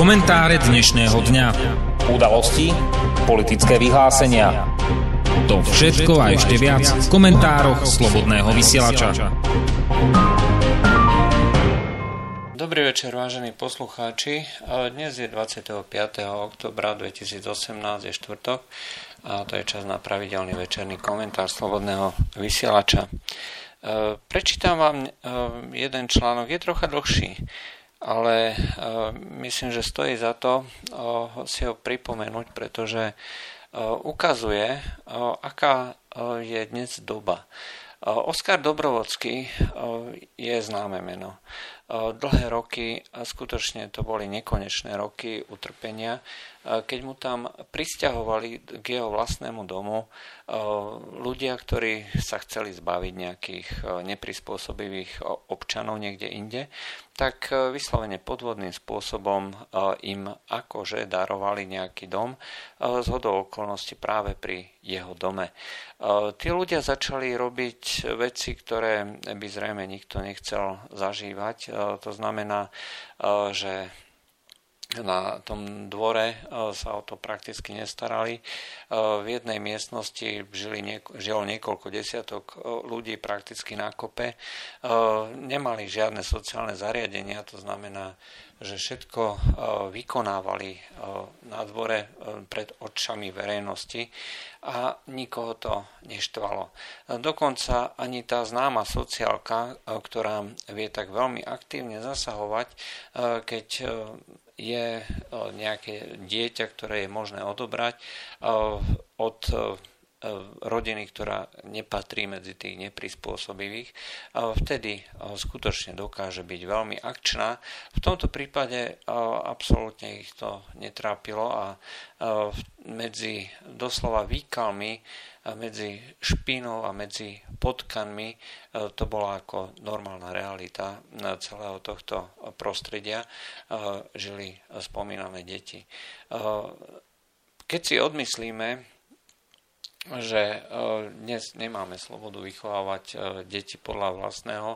Komentáre dnešného dňa. Udalosti, politické vyhlásenia. To všetko a ešte viac v komentároch Slobodného vysielača. Dobrý večer, vážení poslucháči. Dnes je 25. oktobra 2018, je štvrtok a to je čas na pravidelný večerný komentár Slobodného vysielača. Prečítam vám jeden článok, je trocha dlhší ale uh, myslím, že stojí za to si ho pripomenúť, pretože uh, ukazuje, aká je dnes doba. Oskar Dobrovodský je známe meno. Dlhé roky, a skutočne to boli nekonečné roky utrpenia, keď mu tam pristahovali k jeho vlastnému domu ľudia, ktorí sa chceli zbaviť nejakých neprispôsobivých občanov niekde inde, tak vyslovene podvodným spôsobom im akože darovali nejaký dom z hodou okolností práve pri jeho dome. Tí ľudia začali robiť veci, ktoré by zrejme nikto nechcel zažívať. To znamená, že na tom dvore e, sa o to prakticky nestarali. E, v jednej miestnosti žili nieko, žilo niekoľko desiatok e, ľudí prakticky na kope. Nemali žiadne sociálne zariadenia, to znamená, že všetko vykonávali na dvore pred očami verejnosti a nikoho to neštvalo. Dokonca ani tá známa sociálka, ktorá vie tak veľmi aktívne zasahovať, keď je nejaké dieťa, ktoré je možné odobrať od rodiny, ktorá nepatrí medzi tých neprispôsobivých, vtedy skutočne dokáže byť veľmi akčná. V tomto prípade absolútne ich to netrápilo a medzi doslova výkalmi medzi špínou a medzi potkanmi to bola ako normálna realita celého tohto prostredia. Žili spomínané deti. Keď si odmyslíme, že dnes nemáme slobodu vychovávať deti podľa vlastného,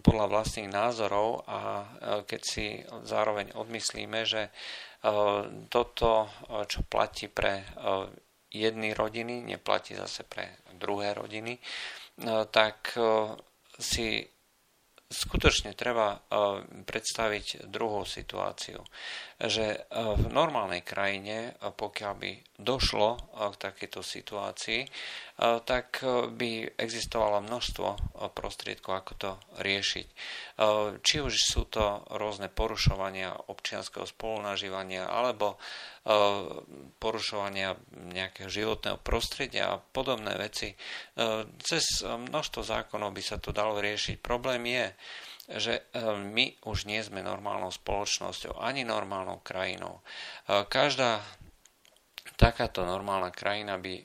podľa vlastných názorov a keď si zároveň odmyslíme, že toto, čo platí pre jedny rodiny, neplatí zase pre druhé rodiny, tak si skutočne treba predstaviť druhú situáciu že e, v normálnej krajine, e, pokiaľ by došlo k takejto situácii, tak by existovalo množstvo prostriedkov, ako to riešiť. Či už sú to rôzne porušovania občianského spolunažívania alebo porušovania nejakého životného prostredia a podobné veci. Cez množstvo zákonov by sa to dalo riešiť. Problém je, že e, my už nie sme normálnou spoločnosťou, ani normálnou krajinou. E, každá takáto normálna krajina by e,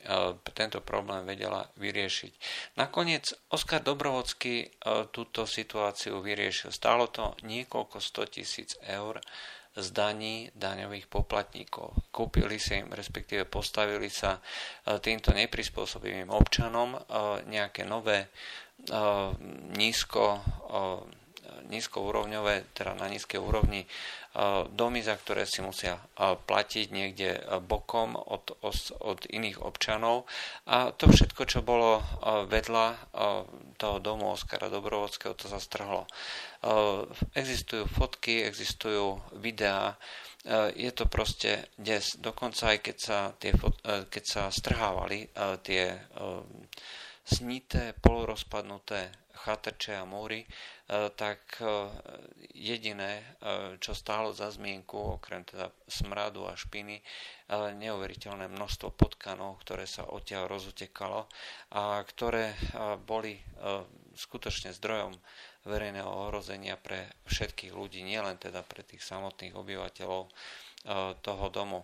tento problém vedela vyriešiť. Nakoniec Oskar Dobrovodský túto situáciu vyriešil. Stálo to niekoľko sto tisíc eur z daní daňových poplatníkov. Kúpili si im, respektíve postavili sa týmto neprispôsobivým občanom nejaké nové nízko nízkourovňové, teda na nízkej úrovni domy, za ktoré si musia platiť niekde bokom od, od iných občanov. A to všetko, čo bolo vedľa toho domu Oskara Dobrovodského, to sa strhlo. Existujú fotky, existujú videá, je to proste des. Dokonca aj keď sa, tie, keď sa strhávali tie snité, polorozpadnuté chatrče a múry, E, tak e, jediné, e, čo stálo za zmienku, okrem teda smradu a špiny, neuveriteľné množstvo potkanov, ktoré sa odtiaľ rozutekalo a ktoré boli skutočne zdrojom verejného ohrozenia pre všetkých ľudí, nielen teda pre tých samotných obyvateľov toho domu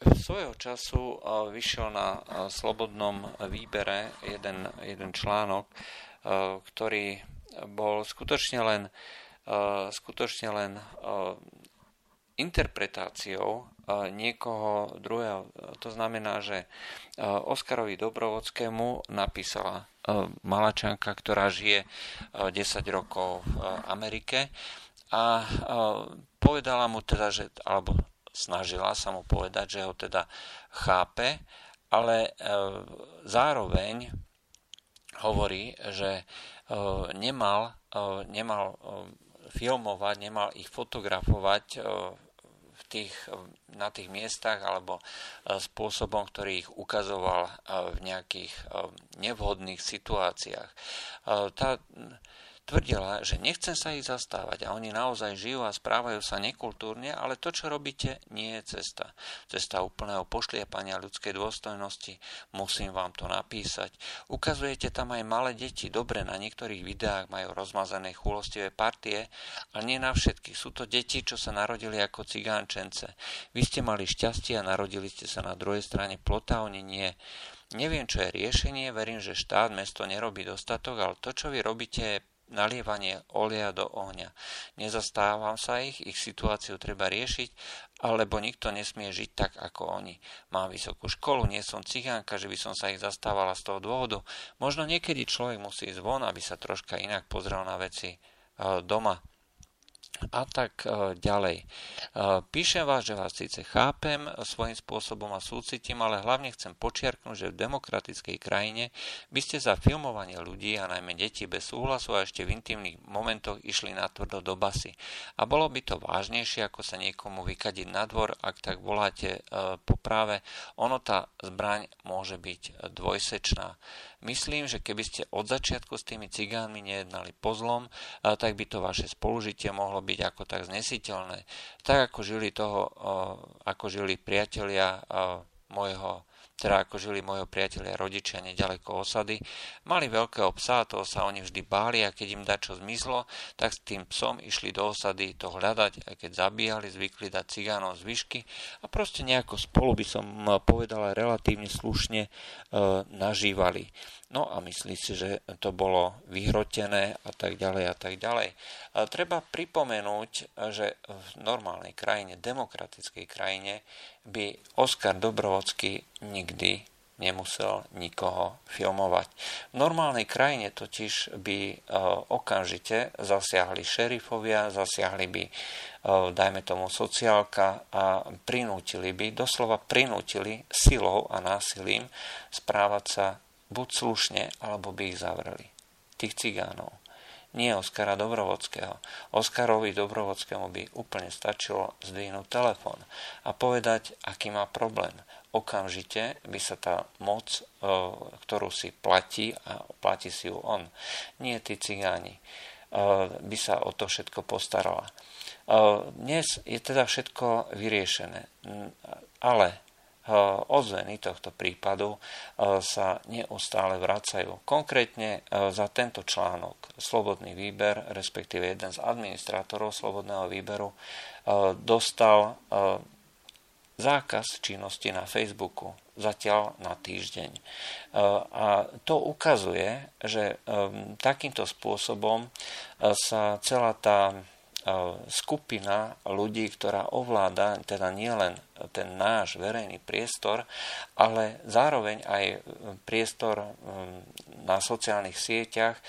svojho času vyšiel na slobodnom výbere jeden, jeden článok, ktorý bol skutočne len, skutočne len interpretáciou niekoho druhého. To znamená, že Oskarovi Dobrovodskému napísala malačanka, ktorá žije 10 rokov v Amerike a povedala mu teda, že, alebo snažila sa mu povedať, že ho teda chápe, ale zároveň hovorí, že nemal, nemal filmovať, nemal ich fotografovať v tých, na tých miestach alebo spôsobom, ktorý ich ukazoval v nejakých nevhodných situáciách. Tá, Tvrdila, že nechcem sa ich zastávať a oni naozaj žijú a správajú sa nekultúrne, ale to, čo robíte, nie je cesta. Cesta úplného pošliepania ľudskej dôstojnosti. Musím vám to napísať. Ukazujete tam aj malé deti. Dobre, na niektorých videách majú rozmazané chulostivé partie, ale nie na všetkých. Sú to deti, čo sa narodili ako cigánčence. Vy ste mali šťastie a narodili ste sa na druhej strane plota, oni nie. Neviem, čo je riešenie, verím, že štát, mesto nerobí dostatok, ale to, čo vy robíte, je nalievanie oleja do ohňa. Nezastávam sa ich, ich situáciu treba riešiť, alebo nikto nesmie žiť tak, ako oni. Mám vysokú školu, nie som cigánka, že by som sa ich zastávala z toho dôvodu. Možno niekedy človek musí ísť von, aby sa troška inak pozrel na veci eh, doma a tak e, ďalej. E, píšem vás, že vás síce chápem svojím spôsobom a súcitím, ale hlavne chcem počiarknúť, že v demokratickej krajine by ste za filmovanie ľudí a najmä detí bez súhlasu a ešte v intimných momentoch išli natvrdo do basy. A bolo by to vážnejšie, ako sa niekomu vykadiť na dvor, ak tak voláte e, po práve. Ono tá zbraň môže byť dvojsečná. Myslím, že keby ste od začiatku s tými cigánmi nejednali pozlom, tak by to vaše spolužitie mohlo byť ako tak znesiteľné. Tak ako žili toho, ako žili priatelia môjho teda ako žili moji priatelia rodičia nedaleko osady, mali veľkého psa, toho sa oni vždy báli a keď im dačo zmizlo, tak s tým psom išli do osady to hľadať, aj keď zabíjali, zvykli dať cigánov zvyšky a proste nejako spolu by som povedala relatívne slušne e, nažívali. No a myslí si, že to bolo vyhrotené a tak ďalej a tak ďalej. A treba pripomenúť, že v normálnej krajine, demokratickej krajine, by Oskar Dobrovocký nikdy nemusel nikoho filmovať. V normálnej krajine totiž by e, okamžite zasiahli šerifovia, zasiahli by, e, dajme tomu, sociálka a prinútili by, doslova prinútili silou a násilím správať sa buď slušne, alebo by ich zavreli. Tých cigánov. Nie Oskara Dobrovodského. Oskarovi Dobrovodskému by úplne stačilo zdvihnúť telefón a povedať, aký má problém. Okamžite by sa tá moc, e, ktorú si platí, a platí si ju on, nie tí cigáni, e, by sa o to všetko postarala. E, dnes je teda všetko vyriešené, ale ozveny tohto prípadu sa neustále vracajú. Konkrétne za tento článok Slobodný výber, respektíve jeden z administrátorov Slobodného výberu, dostal zákaz činnosti na Facebooku zatiaľ na týždeň. A to ukazuje, že takýmto spôsobom sa celá tá skupina ľudí, ktorá ovláda teda nielen ten náš verejný priestor, ale zároveň aj priestor na sociálnych sieťach,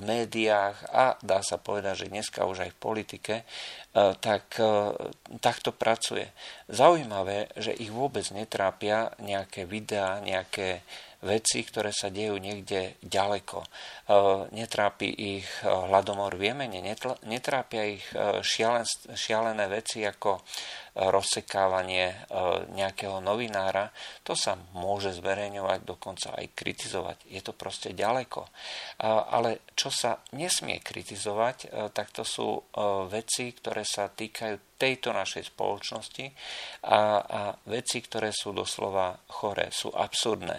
médiách a dá sa povedať, že dneska už aj v politike, tak takto pracuje. Zaujímavé, že ich vôbec netrápia nejaké videá, nejaké veci, ktoré sa dejú niekde ďaleko. E, netrápi ich e, hladomor v Jemene, netrápia ich e, šialené veci ako rozsekávanie e, nejakého novinára, to sa môže zverejňovať, dokonca aj kritizovať. Je to proste ďaleko. Ale čo sa nesmie kritizovať, e, tak to sú e, veci, ktoré sa týkajú tejto našej spoločnosti a, a veci, ktoré sú doslova choré, sú absurdné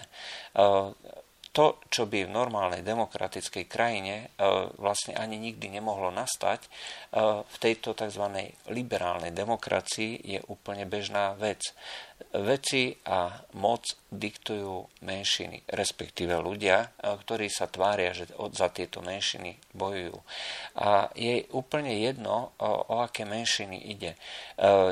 to, čo by v normálnej demokratickej krajine e, vlastne ani nikdy nemohlo nastať, e, v tejto tzv. liberálnej demokracii je úplne bežná vec. Veci a moc diktujú menšiny, respektíve ľudia, ktorí sa tvária, že za tieto menšiny bojujú. A je úplne jedno, o aké menšiny ide.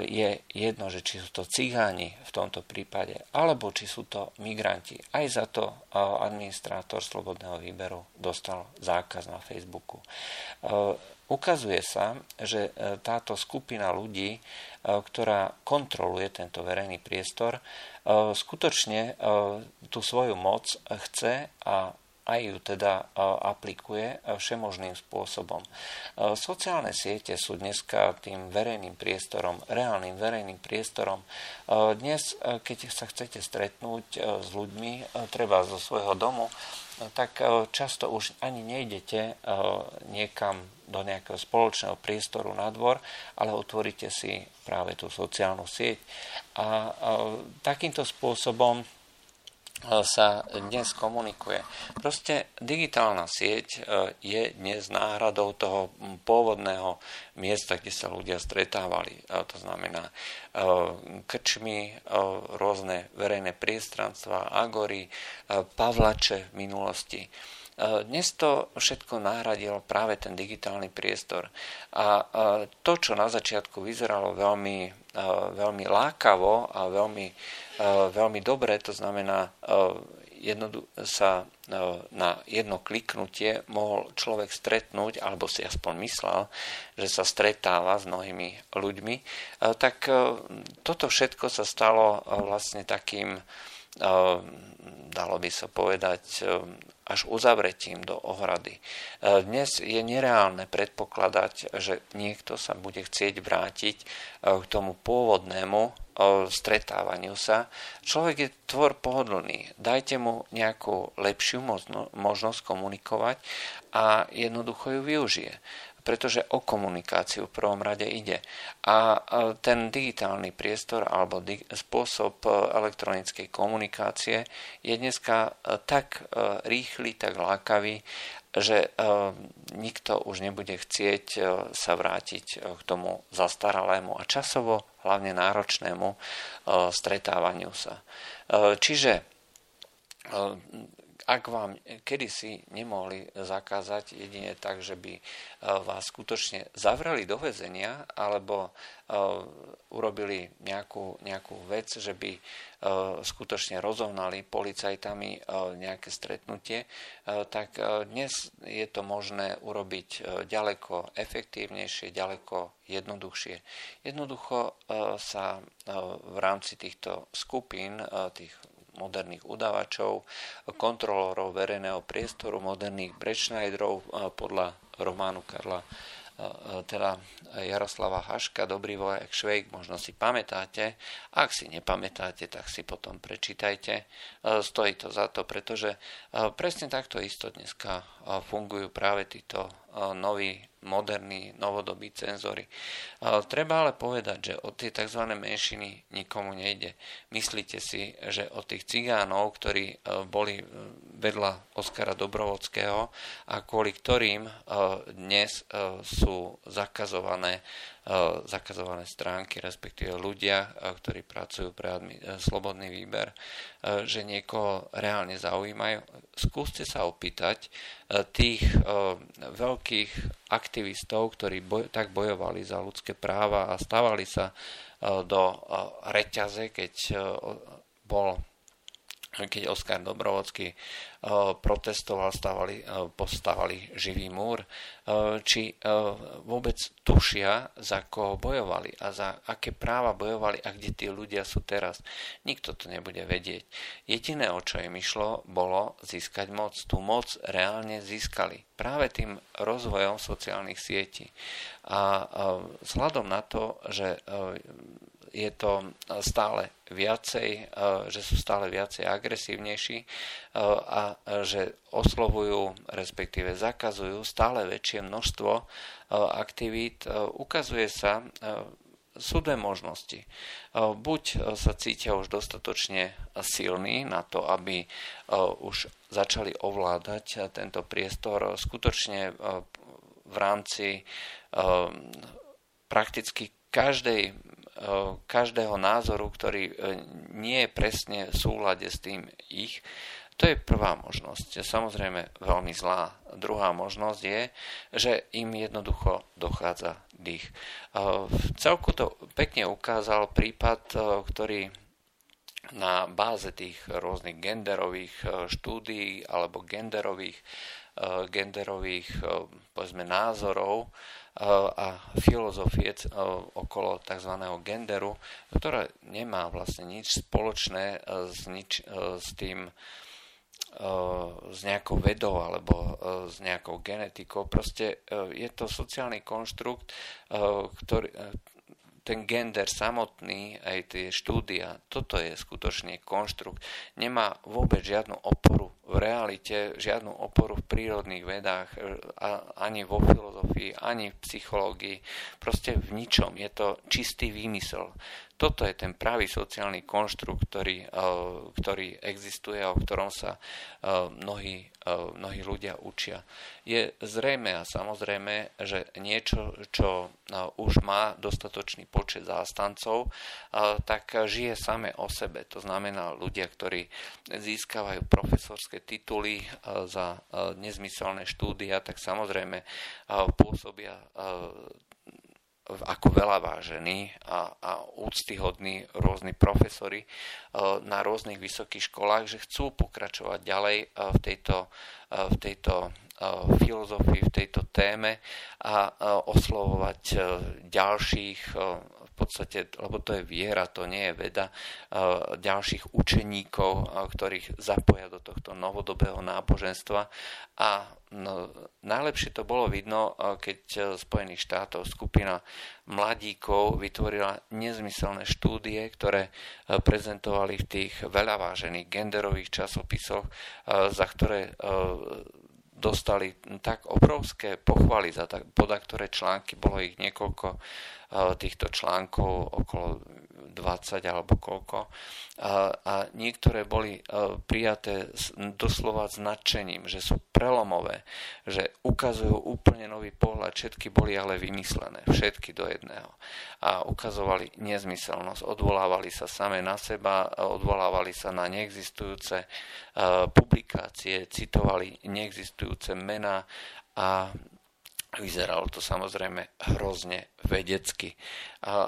Je jedno, že či sú to cigáni v tomto prípade, alebo či sú to migranti. Aj za to administrátor Slobodného výberu dostal zákaz na Facebooku. Ukazuje sa, že e, táto skupina ľudí, e, ktorá kontroluje tento verejný priestor, e, skutočne tú svoju moc chce a aj ju teda aplikuje všemožným spôsobom. Sociálne siete sú dneska tým verejným priestorom, reálnym verejným priestorom. Dnes, keď sa chcete stretnúť s ľuďmi, treba zo svojho domu, tak často už ani nejdete niekam do nejakého spoločného priestoru na dvor, ale otvoríte si práve tú sociálnu sieť. A, takýmto spôsobom sa dnes komunikuje. Proste digitálna sieť je dnes náhradou toho pôvodného miesta, kde sa ľudia stretávali. To znamená krčmy, rôzne verejné priestranstva, agory, pavlače v minulosti. E, dnes to všetko nahradil práve ten digitálny priestor. A to, čo na začiatku vyzeralo veľmi, e, veľmi lákavo a veľmi, veľmi dobre, to znamená, jednodu, sa na jedno kliknutie mohol človek stretnúť, alebo si aspoň myslel, že sa stretáva s mnohými ľuďmi, tak toto všetko sa stalo vlastne takým, dalo by sa povedať, až uzavretím do ohrady. E, dnes je nereálne predpokladať, že niekto sa bude chcieť vrátiť k tomu pôvodnému stretávaniu sa. Človek je tvor pohodlný. Dajte mu nejakú lepšiu možnosť komunikovať a jednoducho ju využije pretože o komunikáciu v prvom rade ide. A ten digitálny priestor alebo spôsob e, elektronickej komunikácie je dneska e, tak e, rýchly, tak lákavý, že nikto už nebude chcieť sa vrátiť k tomu zastaralému a časovo hlavne náročnému stretávaniu sa. Čiže ak vám kedysi nemohli zakázať jedine tak, že by e, vás skutočne zavreli do väzenia alebo e, urobili nejakú, nejakú vec, že by e, skutočne rozohnali policajtami nejaké stretnutie, tak dnes je to možné urobiť ďaleko efektívnejšie, ďaleko jednoduchšie. Jednoducho sa v rámci týchto skupín, tých moderných udavačov, kontrolórov verejného priestoru, moderných Brečnajderov podľa románu Karla teda Jaroslava Haška, Dobrý vojak Švejk, možno si pamätáte. Ak si nepamätáte, tak si potom prečítajte. Stojí to za to, pretože presne takto isto dneska fungujú práve títo noví moderní, novodobí cenzory. Treba ale povedať, že o tie tzv. menšiny nikomu nejde. Myslíte si, že o tých cigánov, ktorí boli vedľa Oskara Dobrovodského a kvôli ktorým dnes sú zakazované E, zakazované stránky, respektíve ľudia, e, ktorí pracujú pre e, slobodný výber, že niekoho reálne zaujímajú. Skúste sa opýtať tých veľkých aktivistov, ktorí boj- tak bojovali za ľudské práva a stávali sa do reťaze, keď bol keď Oskar Dobrovodský protestoval, stavali, eh, postavali živý múr, eh, či vôbec tušia, za koho bojovali a za aké práva bojovali a kde tí ľudia sú teraz. Nikto to nebude vedieť. Jediné, o čo im išlo, bolo získať moc. Tú moc reálne získali práve tým rozvojom sociálnych sietí. A vzhľadom na to, že je to stále viacej, že sú stále viacej agresívnejší a že oslovujú, respektíve zakazujú stále väčšie množstvo e, aktivít, ukazuje sa, sú dve možnosti. Buď sa cítia už dostatočne silní na to, aby už začali ovládať tento priestor skutočne v rámci prakticky každej každého názoru, ktorý nie je presne v súlade s tým ich, to je prvá možnosť, samozrejme veľmi zlá. Druhá možnosť je, že im jednoducho dochádza dých. V celku to pekne ukázal prípad, ktorý na báze tých rôznych genderových štúdií alebo genderových, genderových povedzme, názorov a filozofie okolo tzv. genderu, ktorá nemá vlastne nič spoločné s, nič, s tým s nejakou vedou alebo s nejakou genetikou. Proste je to sociálny konštrukt, ktorý, ten gender samotný, aj tie štúdia, toto je skutočne konštrukt. Nemá vôbec žiadnu oporu v realite, žiadnu oporu v prírodných vedách, ani vo filozofii, ani v psychológii. Proste v ničom. Je to čistý výmysel. Toto je ten pravý sociálny konštrukt, ktorý, ktorý existuje a o ktorom sa mnohí, mnohí ľudia učia. Je zrejme a samozrejme, že niečo, čo už má dostatočný počet zástancov, tak žije same o sebe. To znamená ľudia, ktorí získavajú profesorské tituly za nezmyselné štúdia, tak samozrejme pôsobia ako veľa vážení a, a úctyhodní rôzni profesori na rôznych vysokých školách, že chcú pokračovať ďalej v tejto, v tejto filozofii, v tejto téme a oslovovať ďalších v podstate, lebo to je viera, to nie je veda, ďalších učeníkov, ktorých zapoja do tohto novodobého náboženstva. A no, najlepšie to bolo vidno, keď Spojených štátov skupina mladíkov vytvorila nezmyselné štúdie, ktoré prezentovali v tých veľa vážených genderových časopisoch, za ktoré dostali tak obrovské pochvaly za tak, poda články, bolo ich niekoľko týchto článkov, okolo 20 alebo koľko. A, a niektoré boli prijaté doslova značením, že sú prelomové, že ukazujú úplne nový pohľad, všetky boli ale vymyslené, všetky do jedného. A ukazovali nezmyselnosť, odvolávali sa same na seba, odvolávali sa na neexistujúce publikácie, citovali neexistujúce mená a Vyzeralo to samozrejme hrozne vedecky,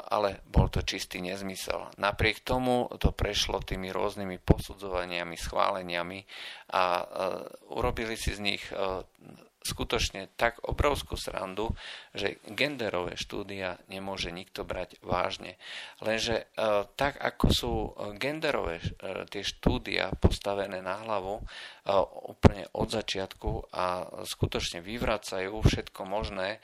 ale bol to čistý nezmysel. Napriek tomu to prešlo tými rôznymi posudzovaniami, schváleniami a urobili si z nich skutočne tak obrovskú srandu, že genderové štúdia nemôže nikto brať vážne. Lenže e, tak ako sú genderové e, tie štúdia postavené na hlavu e, úplne od začiatku a skutočne vyvracajú všetko možné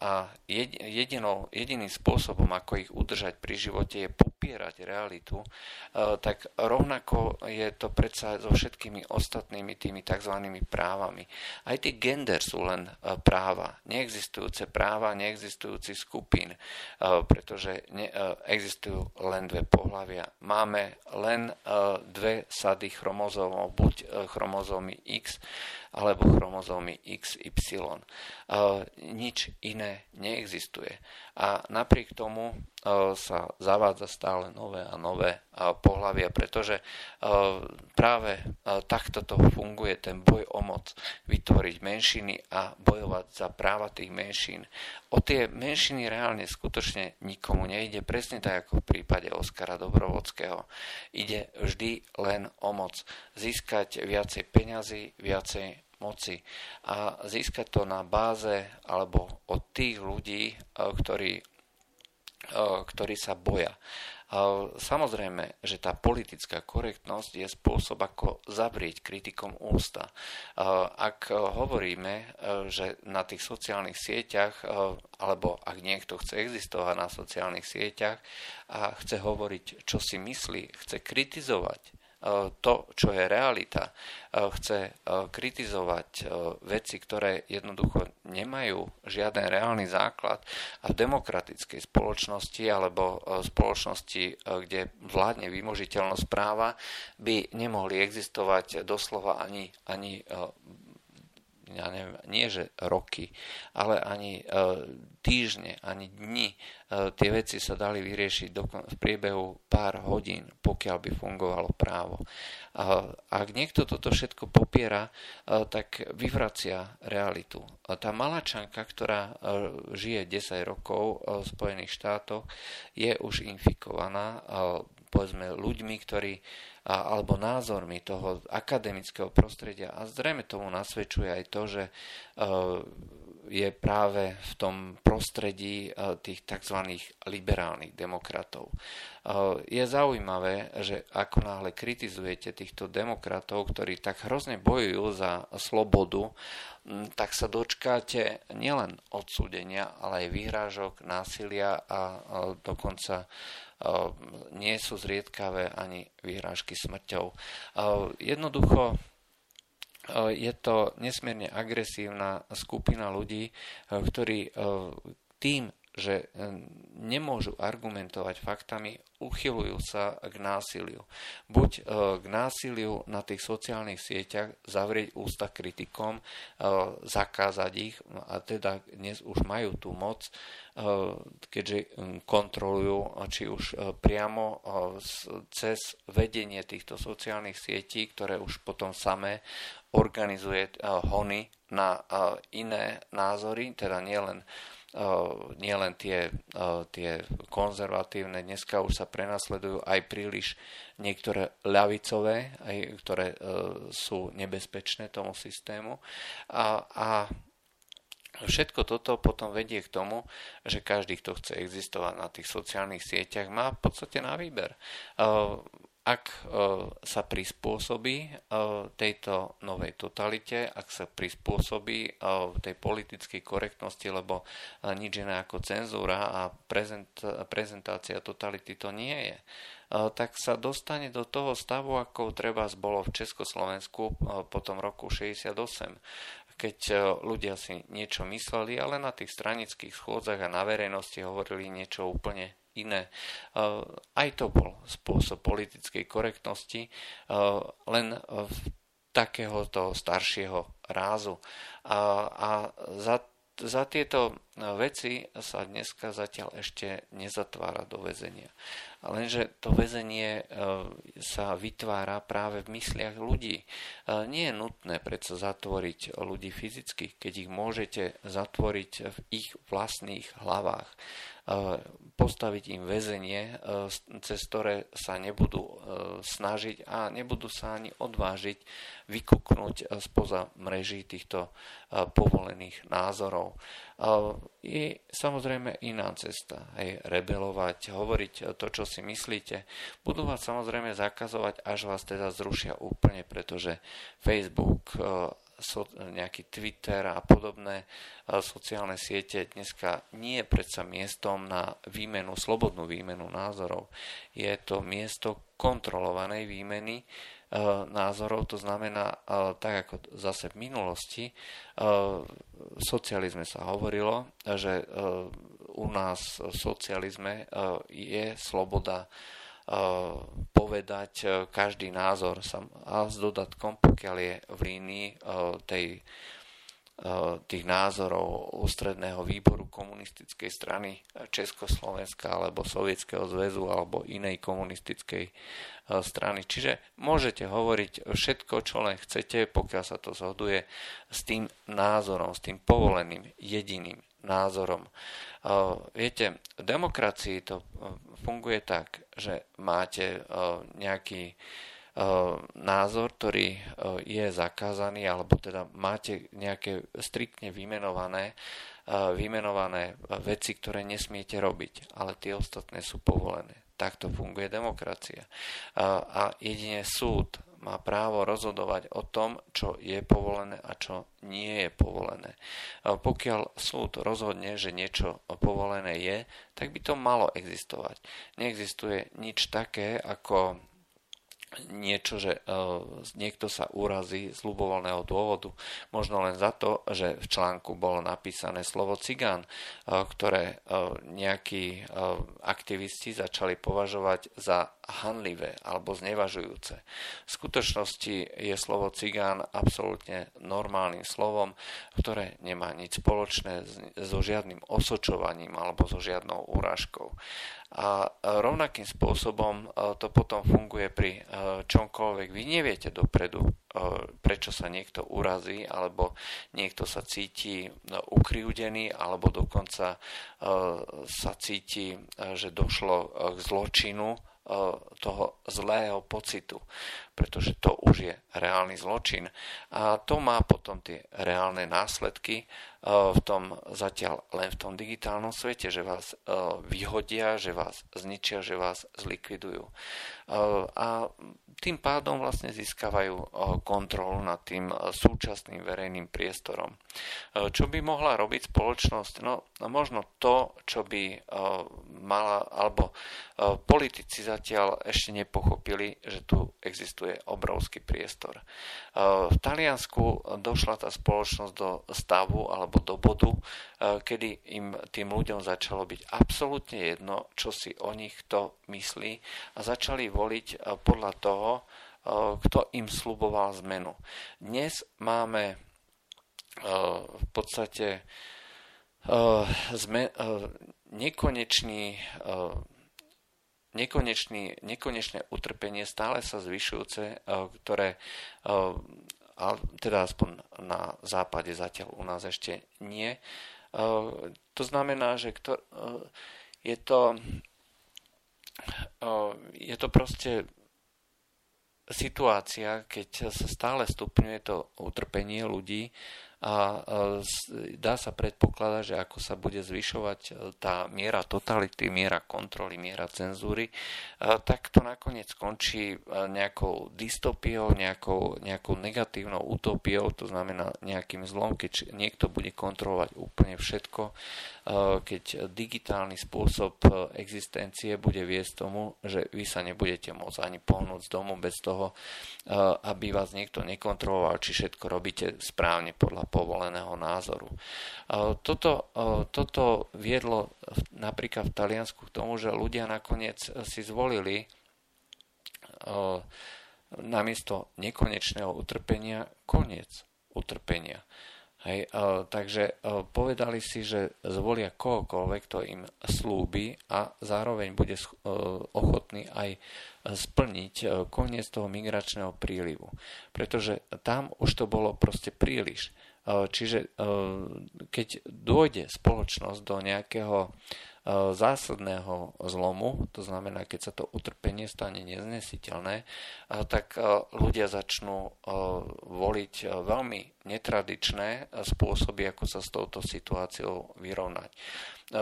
a jedinou, jediným spôsobom, ako ich udržať pri živote je popierať realitu, tak rovnako je to predsa so všetkými ostatnými tými tzv. právami. Aj tie gender sú len práva, neexistujúce práva neexistujúcich skupín, pretože existujú len dve pohľavia. Máme len dve sady chromozómov, buď chromozómy X alebo chromozómy XY. Nič iné neexistuje. A napriek tomu sa zavádza stále nové a nové pohľavia, pretože práve takto to funguje ten boj o moc, vytvoriť menšiny a bojovať za práva tých menšín. O tie menšiny reálne skutočne nikomu nejde, presne tak ako v prípade Oskara Dobrovodského. Ide vždy len o moc. Získať viacej peňazí, viacej moci a získať to na báze alebo od tých ľudí, ktorí ktorí sa boja. Samozrejme, že tá politická korektnosť je spôsob, ako zavrieť kritikom ústa. Ak hovoríme, že na tých sociálnych sieťach, alebo ak niekto chce existovať na sociálnych sieťach a chce hovoriť, čo si myslí, chce kritizovať E, to, čo je realita, e, chce e, kritizovať veci, ktoré jednoducho nemajú žiaden reálny základ a v demokratickej spoločnosti alebo spoločnosti, kde vládne vymožiteľnosť práva, by nemohli existovať doslova ani, ani ja neviem, nie že roky, ale ani týždne, ani dni tie veci sa dali vyriešiť v priebehu pár hodín, pokiaľ by fungovalo právo. Ak niekto toto všetko popiera, tak vyvracia realitu. Tá malačanka, ktorá žije 10 rokov v Spojených štátoch, je už infikovaná povedzme ľuďmi, ktorí alebo názormi toho akademického prostredia. A zrejme tomu nasvedčuje aj to, že je práve v tom prostredí tých tzv. liberálnych demokratov. Je zaujímavé, že ako náhle kritizujete týchto demokratov, ktorí tak hrozne bojujú za slobodu, tak sa dočkáte nielen odsúdenia, ale aj výhrážok, násilia a dokonca nie sú zriedkavé ani výhrážky smrťou. Jednoducho je to nesmierne agresívna skupina ľudí, ktorí tým, že nemôžu argumentovať faktami, uchylujú sa k násiliu. Buď e, k násiliu na tých sociálnych sieťach, zavrieť ústa kritikom, e, zakázať ich, a teda dnes už majú tú moc, e, keďže kontrolujú či už priamo cez vedenie týchto sociálnych sietí, ktoré už potom samé organizuje hony na iné názory, teda nielen nielen tie, tie konzervatívne, dneska už sa prenasledujú aj príliš niektoré ľavicové, aj, ktoré sú nebezpečné tomu systému. A, a Všetko toto potom vedie k tomu, že každý, kto chce existovať na tých sociálnych sieťach, má v podstate na výber ak e, sa prispôsobí e, tejto novej totalite, ak sa prispôsobí e, tej politickej korektnosti, lebo nič iné ako cenzúra a prezent, prezentácia totality to nie je, tak sa dostane do toho stavu, ako treba bolo v Československu po tom roku 68 keď ľudia si niečo mysleli, ale na tých stranických schôdzach a na verejnosti hovorili niečo úplne iné. Eh, aj to bol spôsob politickej korektnosti, eh, len v takéhoto staršieho rázu. A, a za, za tieto veci sa dneska zatiaľ ešte nezatvára do väzenia. Lenže to väzenie e, sa vytvára práve v mysliach ľudí. E, nie je nutné predsa zatvoriť ľudí fyzicky, keď ich môžete zatvoriť v ich vlastných hlavách. E, postaviť im väzenie, cez ktoré sa nebudú snažiť a nebudú sa ani odvážiť vykuknúť spoza mreží týchto povolených názorov je samozrejme iná cesta. Hej, rebelovať, hovoriť to, čo si myslíte. Budú vás samozrejme zakazovať, až vás teda zrušia úplne, pretože Facebook, e, so, nejaký Twitter a podobné e, sociálne siete dneska nie je predsa miestom na výmenu, slobodnú výmenu názorov. Je to miesto kontrolovanej výmeny Eh, názorov, to znamená, eh, tak ako zase v minulosti, v socializme sa hovorilo, že u nás v socializme je sloboda povedať každý názor a s dodatkom, pokiaľ je v línii tej tých názorov ústredného výboru komunistickej strany Československa alebo Sovietskeho zväzu alebo inej komunistickej strany. Čiže môžete hovoriť všetko, čo len chcete, pokiaľ sa to zhoduje s tým názorom, s tým povoleným jediným názorom. Viete, v demokracii to funguje tak, že máte nejaký E, názor, ktorý e, je zakázaný, alebo teda máte nejaké striktne vymenované, e, vymenované veci, ktoré nesmiete robiť, ale tie ostatné sú povolené. Takto funguje demokracia. A jedine súd má právo rozhodovať o tom, čo je povolené a čo nie je povolené. Pokiaľ súd rozhodne, že niečo povolené je, tak by to malo existovať. Neexistuje nič také ako niečo, že niekto sa urazí z ľubovoľného dôvodu, možno len za to, že v článku bolo napísané slovo cigán, ktoré nejakí aktivisti začali považovať za hanlivé alebo znevažujúce. V skutočnosti je slovo cigán absolútne normálnym slovom, ktoré nemá nič spoločné so žiadnym osočovaním alebo so žiadnou úražkou. A rovnakým spôsobom e, to potom funguje pri e, čomkoľvek. Vy neviete dopredu, e, prečo sa niekto urazí, alebo niekto sa cíti ukriúdený, alebo dokonca sa cíti, že došlo k zločinu toho zlého pocitu, pretože to už je reálny zločin. A to má potom tie reálne následky v tom zatiaľ len v tom digitálnom svete, že vás vyhodia, že vás zničia, že vás zlikvidujú. A tým pádom vlastne získavajú kontrolu nad tým súčasným verejným priestorom. Čo by mohla robiť spoločnosť? No, možno to, čo by mala, alebo politici zatiaľ ešte nepochopili, že tu existuje obrovský priestor. V Taliansku došla tá spoločnosť do stavu alebo do bodu, kedy im tým ľuďom začalo byť absolútne jedno, čo si o nich kto myslí a začali voliť podľa toho, kto im sluboval zmenu. Dnes máme v podstate nekonečný nekonečný, nekonečné utrpenie stále sa zvyšujúce, ktoré teda aspoň na západe zatiaľ u nás ešte nie. To znamená, že je to je to proste situácia, keď sa stále stupňuje to utrpenie ľudí a dá sa predpokladať, že ako sa bude zvyšovať e, tá miera totality, miera kontroly, miera cenzúry, e, tak to nakoniec skončí e, nejakou dystopiou, nejakou, nejakou negatívnou utopiou, to znamená nejakým zlom, keď niekto bude kontrolovať úplne všetko, keď digitálny spôsob existencie bude viesť tomu, že vy sa nebudete môcť ani pohnúť z domu bez toho, aby vás niekto nekontroloval, či všetko robíte správne podľa povoleného názoru. Toto, toto viedlo napríklad v Taliansku k tomu, že ľudia nakoniec si zvolili namiesto nekonečného utrpenia koniec utrpenia. Hej, takže povedali si, že zvolia kohokoľvek, kto im slúbi a zároveň bude ochotný aj splniť koniec toho migračného prílivu. Pretože tam už to bolo proste príliš. Uh, čiže uh, keď dôjde spoločnosť do nejakého E, zásadného zlomu, to znamená, keď sa to utrpenie stane neznesiteľné, tak ľudia začnú voliť veľmi netradičné spôsoby, ako sa s touto situáciou vyrovnať.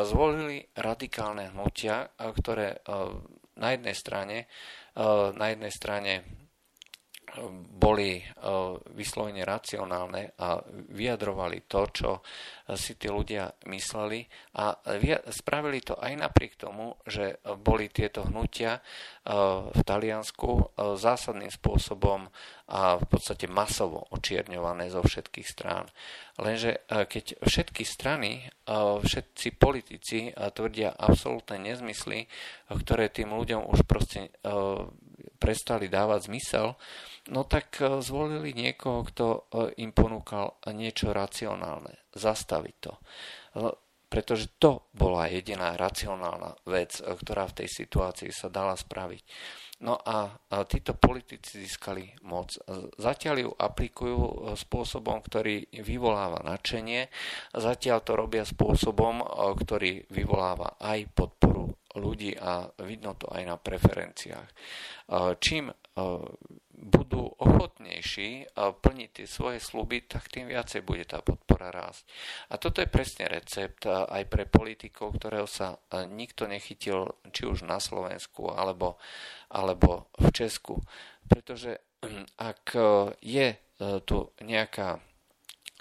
Zvolili radikálne hnutia, ktoré na jednej strane, na jednej strane boli vyslovene racionálne a vyjadrovali to, čo si tí ľudia mysleli a spravili to aj napriek tomu, že boli tieto hnutia e, v Taliansku e, zásadným spôsobom a v podstate masovo očierňované zo všetkých strán. Lenže e, keď všetky strany, všetci politici tvrdia absolútne nezmysly, ktoré tým ľuďom už proste prestali dávať zmysel, no tak zvolili niekoho, kto im ponúkal niečo racionálne zastaviť to. Pretože to bola jediná racionálna vec, ktorá v tej situácii sa dala spraviť. No a títo politici získali moc. Zatiaľ ju aplikujú e, spôsobom, ktorý vyvoláva nadšenie, zatiaľ to robia spôsobom, e, ktorý vyvoláva aj podporu ľudí a vidno to aj na preferenciách. E, čím budú ochotnejší plniť tie svoje sluby, tak tým viacej bude tá podpora rásť. A toto je presne recept aj pre politikov, ktorého sa nikto nechytil či už na Slovensku alebo, alebo v Česku. Pretože ak je tu nejaká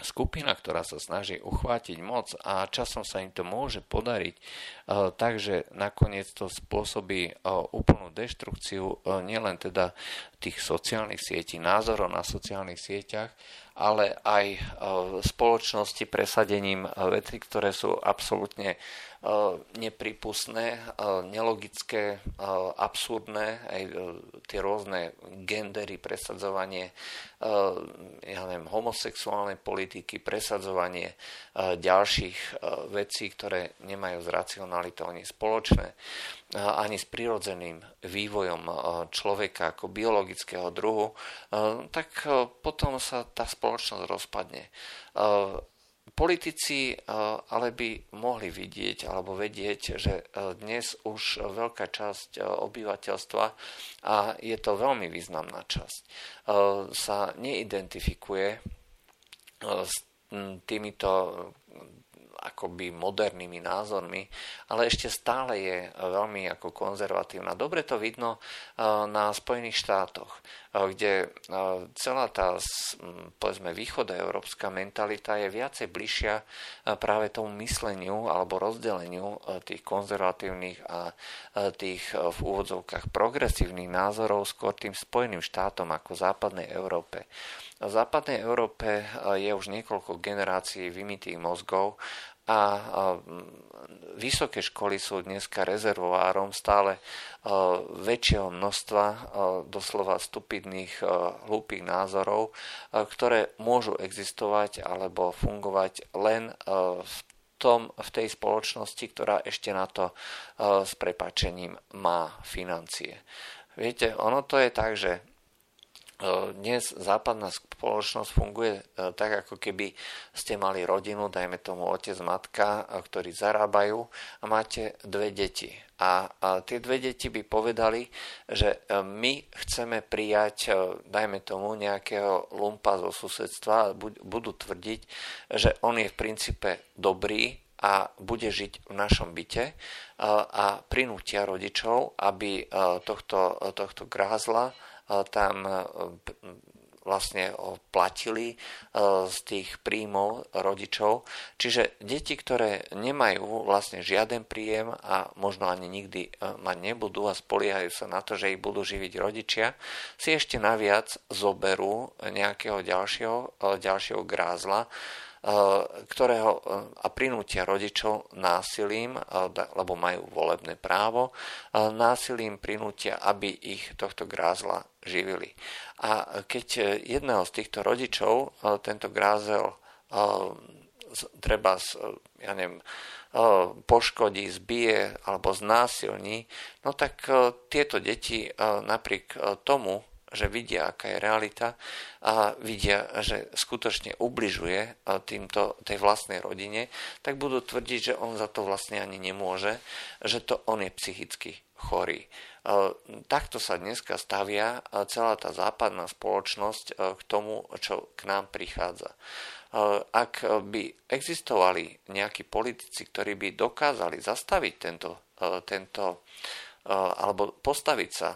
skupina, ktorá sa snaží uchvátiť moc a časom sa im to môže podariť, takže nakoniec to spôsobí e, úplnú deštrukciu e, nielen teda tých sociálnych sietí, názorov na sociálnych sieťach, ale aj spoločnosti presadením veci, ktoré sú absolútne nepripustné, nelogické, absurdné, aj tie rôzne gendery, presadzovanie ja neviem, homosexuálnej politiky, presadzovanie ďalších vecí, ktoré nemajú s racionalitou ani spoločné, ani s prirodzeným vývojom človeka ako biologického druhu, tak potom sa tá spoločnosť rozpadne. Politici ale by mohli vidieť alebo vedieť, že dnes už veľká časť obyvateľstva, a je to veľmi významná časť, sa neidentifikuje s týmito akoby modernými názormi, ale ešte stále je veľmi ako konzervatívna. Dobre to vidno na Spojených štátoch, kde celá tá, povedzme, európska mentalita je viacej bližšia práve tomu mysleniu alebo rozdeleniu tých konzervatívnych a tých v úvodzovkách progresívnych názorov skôr tým Spojeným štátom ako západnej Európe. V západnej Európe je už niekoľko generácií vymitých mozgov a vysoké školy sú dneska rezervoárom stále väčšieho množstva doslova stupidných, hlúpých názorov, ktoré môžu existovať alebo fungovať len v tom, v tej spoločnosti, ktorá ešte na to s prepačením má financie. Viete, ono to je tak, že dnes západná spoločnosť funguje e, tak, ako keby ste mali rodinu, dajme tomu otec, matka, e, ktorí zarábajú a máte dve deti. A, tie dve deti by povedali, že e, my chceme prijať, dajme tomu, nejakého lumpa zo susedstva a budú tvrdiť, že on je v princípe dobrý, a bude žiť v našom byte a prinútia rodičov, aby tohto, tohto grázla tam e, vlastne platili e, z tých príjmov rodičov. Čiže deti, ktoré nemajú vlastne žiaden príjem a možno ani nikdy e, mať nebudú a spoliehajú sa na to, že ich budú živiť rodičia, si ešte naviac zoberú nejakého ďalšieho, ďalšieho grázla, ktorého eh, a prinútia rodičov násilím, eh, lebo majú volebné právo, násilím prinútia, aby ich tohto grázla živili. A keď jedného z týchto rodičov tento grázel treba, ja neviem, poškodí, zbije alebo znásilní, no tak tieto deti napriek tomu, že vidia, aká je realita a vidia, že skutočne ubližuje týmto, tej vlastnej rodine, tak budú tvrdiť, že on za to vlastne ani nemôže, že to on je psychicky chorý. Takto sa dneska stavia celá tá západná spoločnosť k tomu, čo k nám prichádza. Ak by existovali nejakí politici, ktorí by dokázali zastaviť tento, tento alebo postaviť sa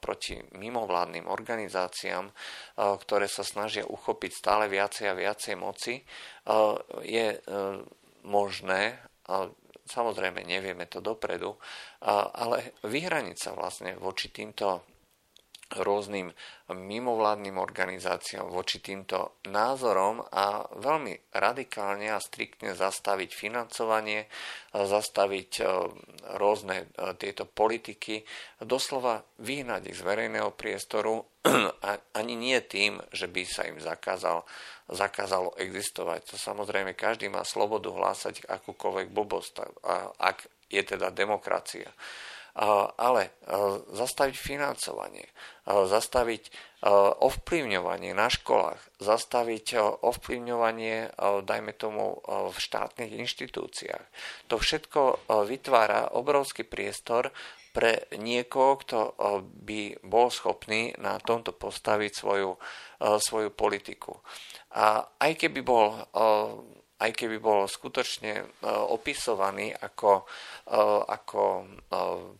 proti mimovládnym organizáciám, ktoré sa snažia uchopiť stále viacej a viacej moci, je e, možné, samozrejme nevieme to dopredu, ale vyhraniť sa vlastne voči týmto rôznym mimovládnym organizáciám voči týmto názorom a veľmi radikálne a striktne zastaviť financovanie, zastaviť e, rôzne e, tieto politiky, doslova vyhnať ich z verejného priestoru ani nie tým, že by sa im zakázal, zakázalo existovať. To samozrejme každý má slobodu hlásať akúkoľvek blbosť, ak je teda demokracia ale zastaviť financovanie, zastaviť ovplyvňovanie na školách, zastaviť ovplyvňovanie, dajme tomu, v štátnych inštitúciách. To všetko vytvára obrovský priestor pre niekoho, kto by bol schopný na tomto postaviť svoju, svoju politiku. A aj keby bol aj keby bol skutočne opisovaný ako, ako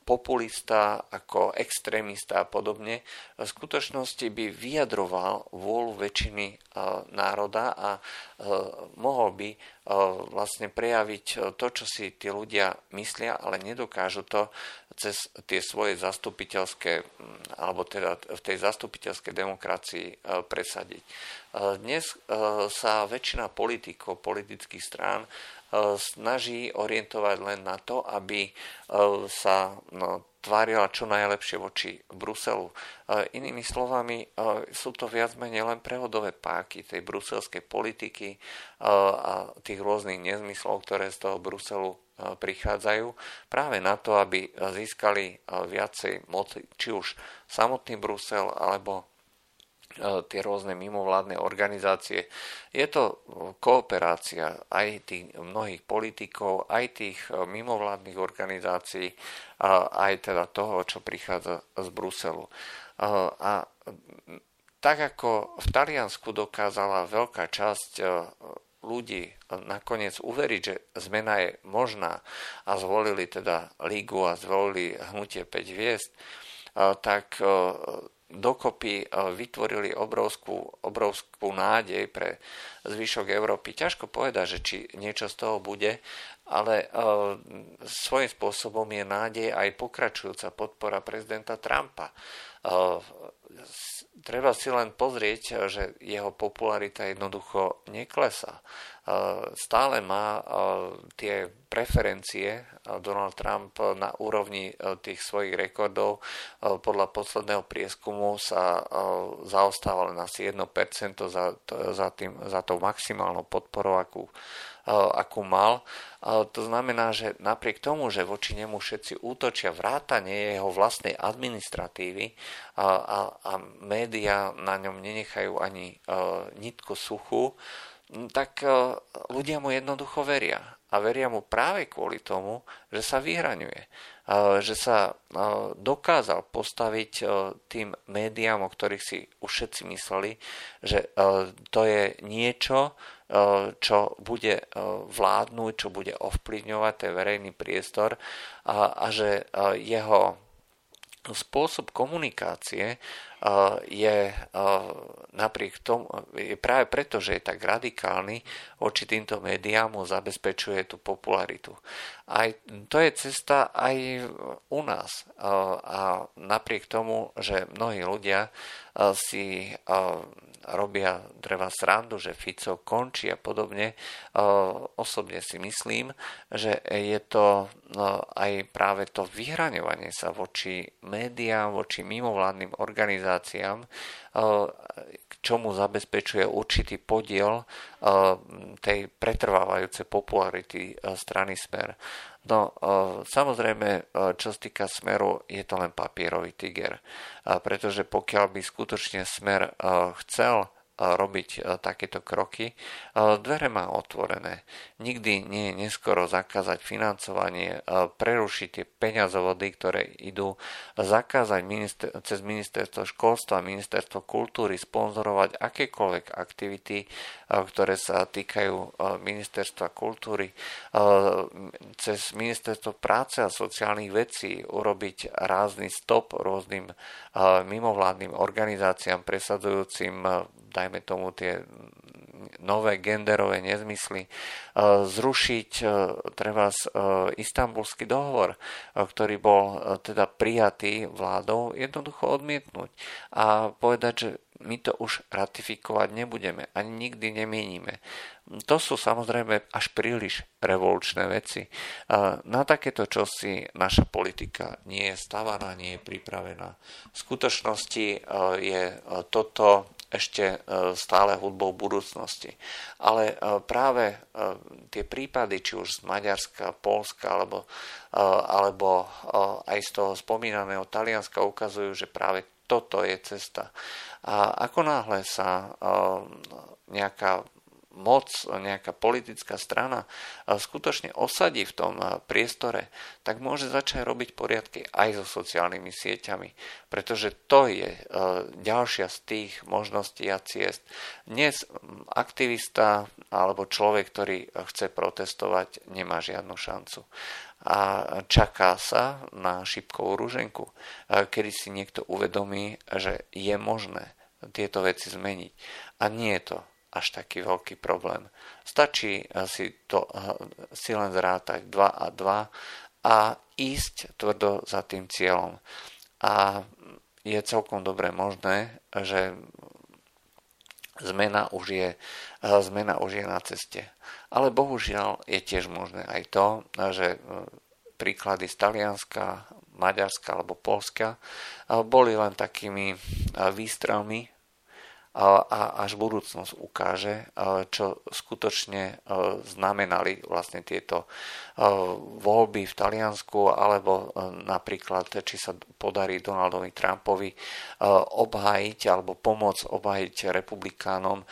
populista, ako extrémista a podobne, v skutočnosti by vyjadroval vôľu väčšiny národa a mohol by vlastne prejaviť to, čo si tí ľudia myslia, ale nedokážu to cez tie svoje zastupiteľské, alebo teda v tej zastupiteľskej demokracii presadiť. Dnes sa väčšina politikov, politických strán snaží orientovať len na to, aby sa no, tvárila čo najlepšie voči Bruselu. Inými slovami, sú to viac menej len prehodové páky tej bruselskej politiky a tých rôznych nezmyslov, ktoré z toho Bruselu prichádzajú práve na to, aby získali viacej moci, či už samotný Brusel alebo tie rôzne mimovládne organizácie. Je to kooperácia aj tých mnohých politikov, aj tých mimovládnych organizácií, aj teda toho, čo prichádza z Bruselu. A tak ako v Taliansku dokázala veľká časť ľudí nakoniec uveriť, že zmena je možná a zvolili teda lígu a zvolili hnutie 5 hviezd, tak dokopy vytvorili obrovskú, obrovskú nádej pre zvyšok Európy. Ťažko povedať, že či niečo z toho bude, ale svojím spôsobom je nádej aj pokračujúca podpora prezidenta Trumpa treba si len pozrieť, že jeho popularita jednoducho neklesá. Stále má tie preferencie Donald Trump na úrovni tých svojich rekordov. Podľa posledného prieskumu sa zaostával len asi 1% za, za, tým, za tou maximálnou podporou, akú akú mal. To znamená, že napriek tomu, že voči nemu všetci útočia vrátanie jeho vlastnej administratívy a, a, a média na ňom nenechajú ani nitku suchu, tak ľudia mu jednoducho veria. A veria mu práve kvôli tomu, že sa vyhraňuje. Že sa dokázal postaviť tým médiám, o ktorých si už všetci mysleli, že to je niečo, čo bude vládnuť, čo bude ovplyvňovať ten verejný priestor a že jeho spôsob komunikácie je napriek tomu, je práve preto, že je tak radikálny, voči týmto médiám mu zabezpečuje tú popularitu. Aj to je cesta aj u nás. A napriek tomu, že mnohí ľudia si robia treba srandu, že Fico končí a podobne. Osobne si myslím, že je to aj práve to vyhraňovanie sa voči médiám, voči mimovládnym organizáciám, k čomu zabezpečuje určitý podiel tej pretrvávajúcej popularity strany Smer. No, samozrejme, čo sa týka Smeru, je to len papierový tiger, pretože pokiaľ by skutočne Smer chcel robiť e, takéto kroky. E, dvere má otvorené. Nikdy nie je neskoro zakázať financovanie, e, prerušiť tie peňazovody, ktoré idú, zakázať minister, cez ministerstvo školstva, ministerstvo kultúry, sponzorovať akékoľvek aktivity, ktoré sa týkajú ministerstva kultúry, cez ministerstvo práce a sociálnych vecí urobiť rázny stop rôznym mimovládnym organizáciám presadzujúcim dajme tomu tie nové genderové nezmysly, e, zrušiť e, treba e, istambulský dohovor, ktorý bol teda prijatý vládou, jednoducho odmietnúť a povedať, že my to už ratifikovať nebudeme, ani nikdy nemienime. To sú samozrejme až príliš revolučné veci. Na takéto čosi naša politika nie je stavaná, nie je pripravená. V skutočnosti je toto ešte e, stále hudbou budúcnosti. Ale e, práve e, tie prípady, či už z Maďarska, Polska, alebo, alebo aj z toho spomínaného Talianska ukazujú, že práve toto je cesta. A ako náhle sa nejaká moc, nejaká politická strana skutočne osadí v tom priestore, tak môže začať robiť poriadky aj so sociálnymi sieťami, pretože to je ďalšia z tých možností a ciest. Dnes aktivista alebo človek, ktorý chce protestovať, nemá žiadnu šancu a čaká sa na šipkovú rúženku, kedy si niekto uvedomí, že je možné tieto veci zmeniť. A nie je to až taký veľký problém. Stačí si, to, si len zrátať 2 a 2 a ísť tvrdo za tým cieľom. A je celkom dobre možné, že zmena už je, zmena už je na ceste. Ale bohužiaľ je tiež možné aj to, že e, príklady z Talianska, Maďarska alebo Polska boli len takými výstrelmi a až budúcnosť ukáže, čo skutočne znamenali vlastne tieto voľby v Taliansku, alebo napríklad, či sa podarí Donaldovi Trumpovi obhájiť alebo pomôcť obhájiť republikánom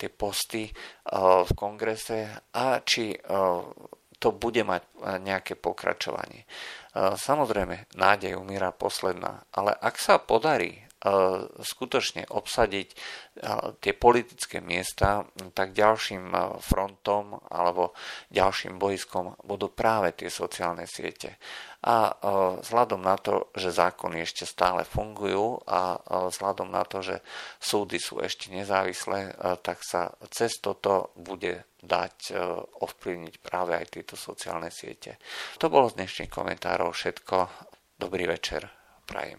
tie posty v kongrese a či to bude mať nejaké pokračovanie. Samozrejme, nádej umiera posledná, ale ak sa podarí E, skutočne obsadiť e, tie politické miesta, tak ďalším e, frontom alebo ďalším bojskom budú práve tie sociálne siete. A vzhľadom na to, že zákony ešte stále fungujú a vzhľadom na to, že súdy sú ešte nezávislé, tak sa cez toto bude dať ovplyvniť práve aj tieto sociálne siete. To bolo z dnešných komentárov všetko. Dobrý večer. Prajem.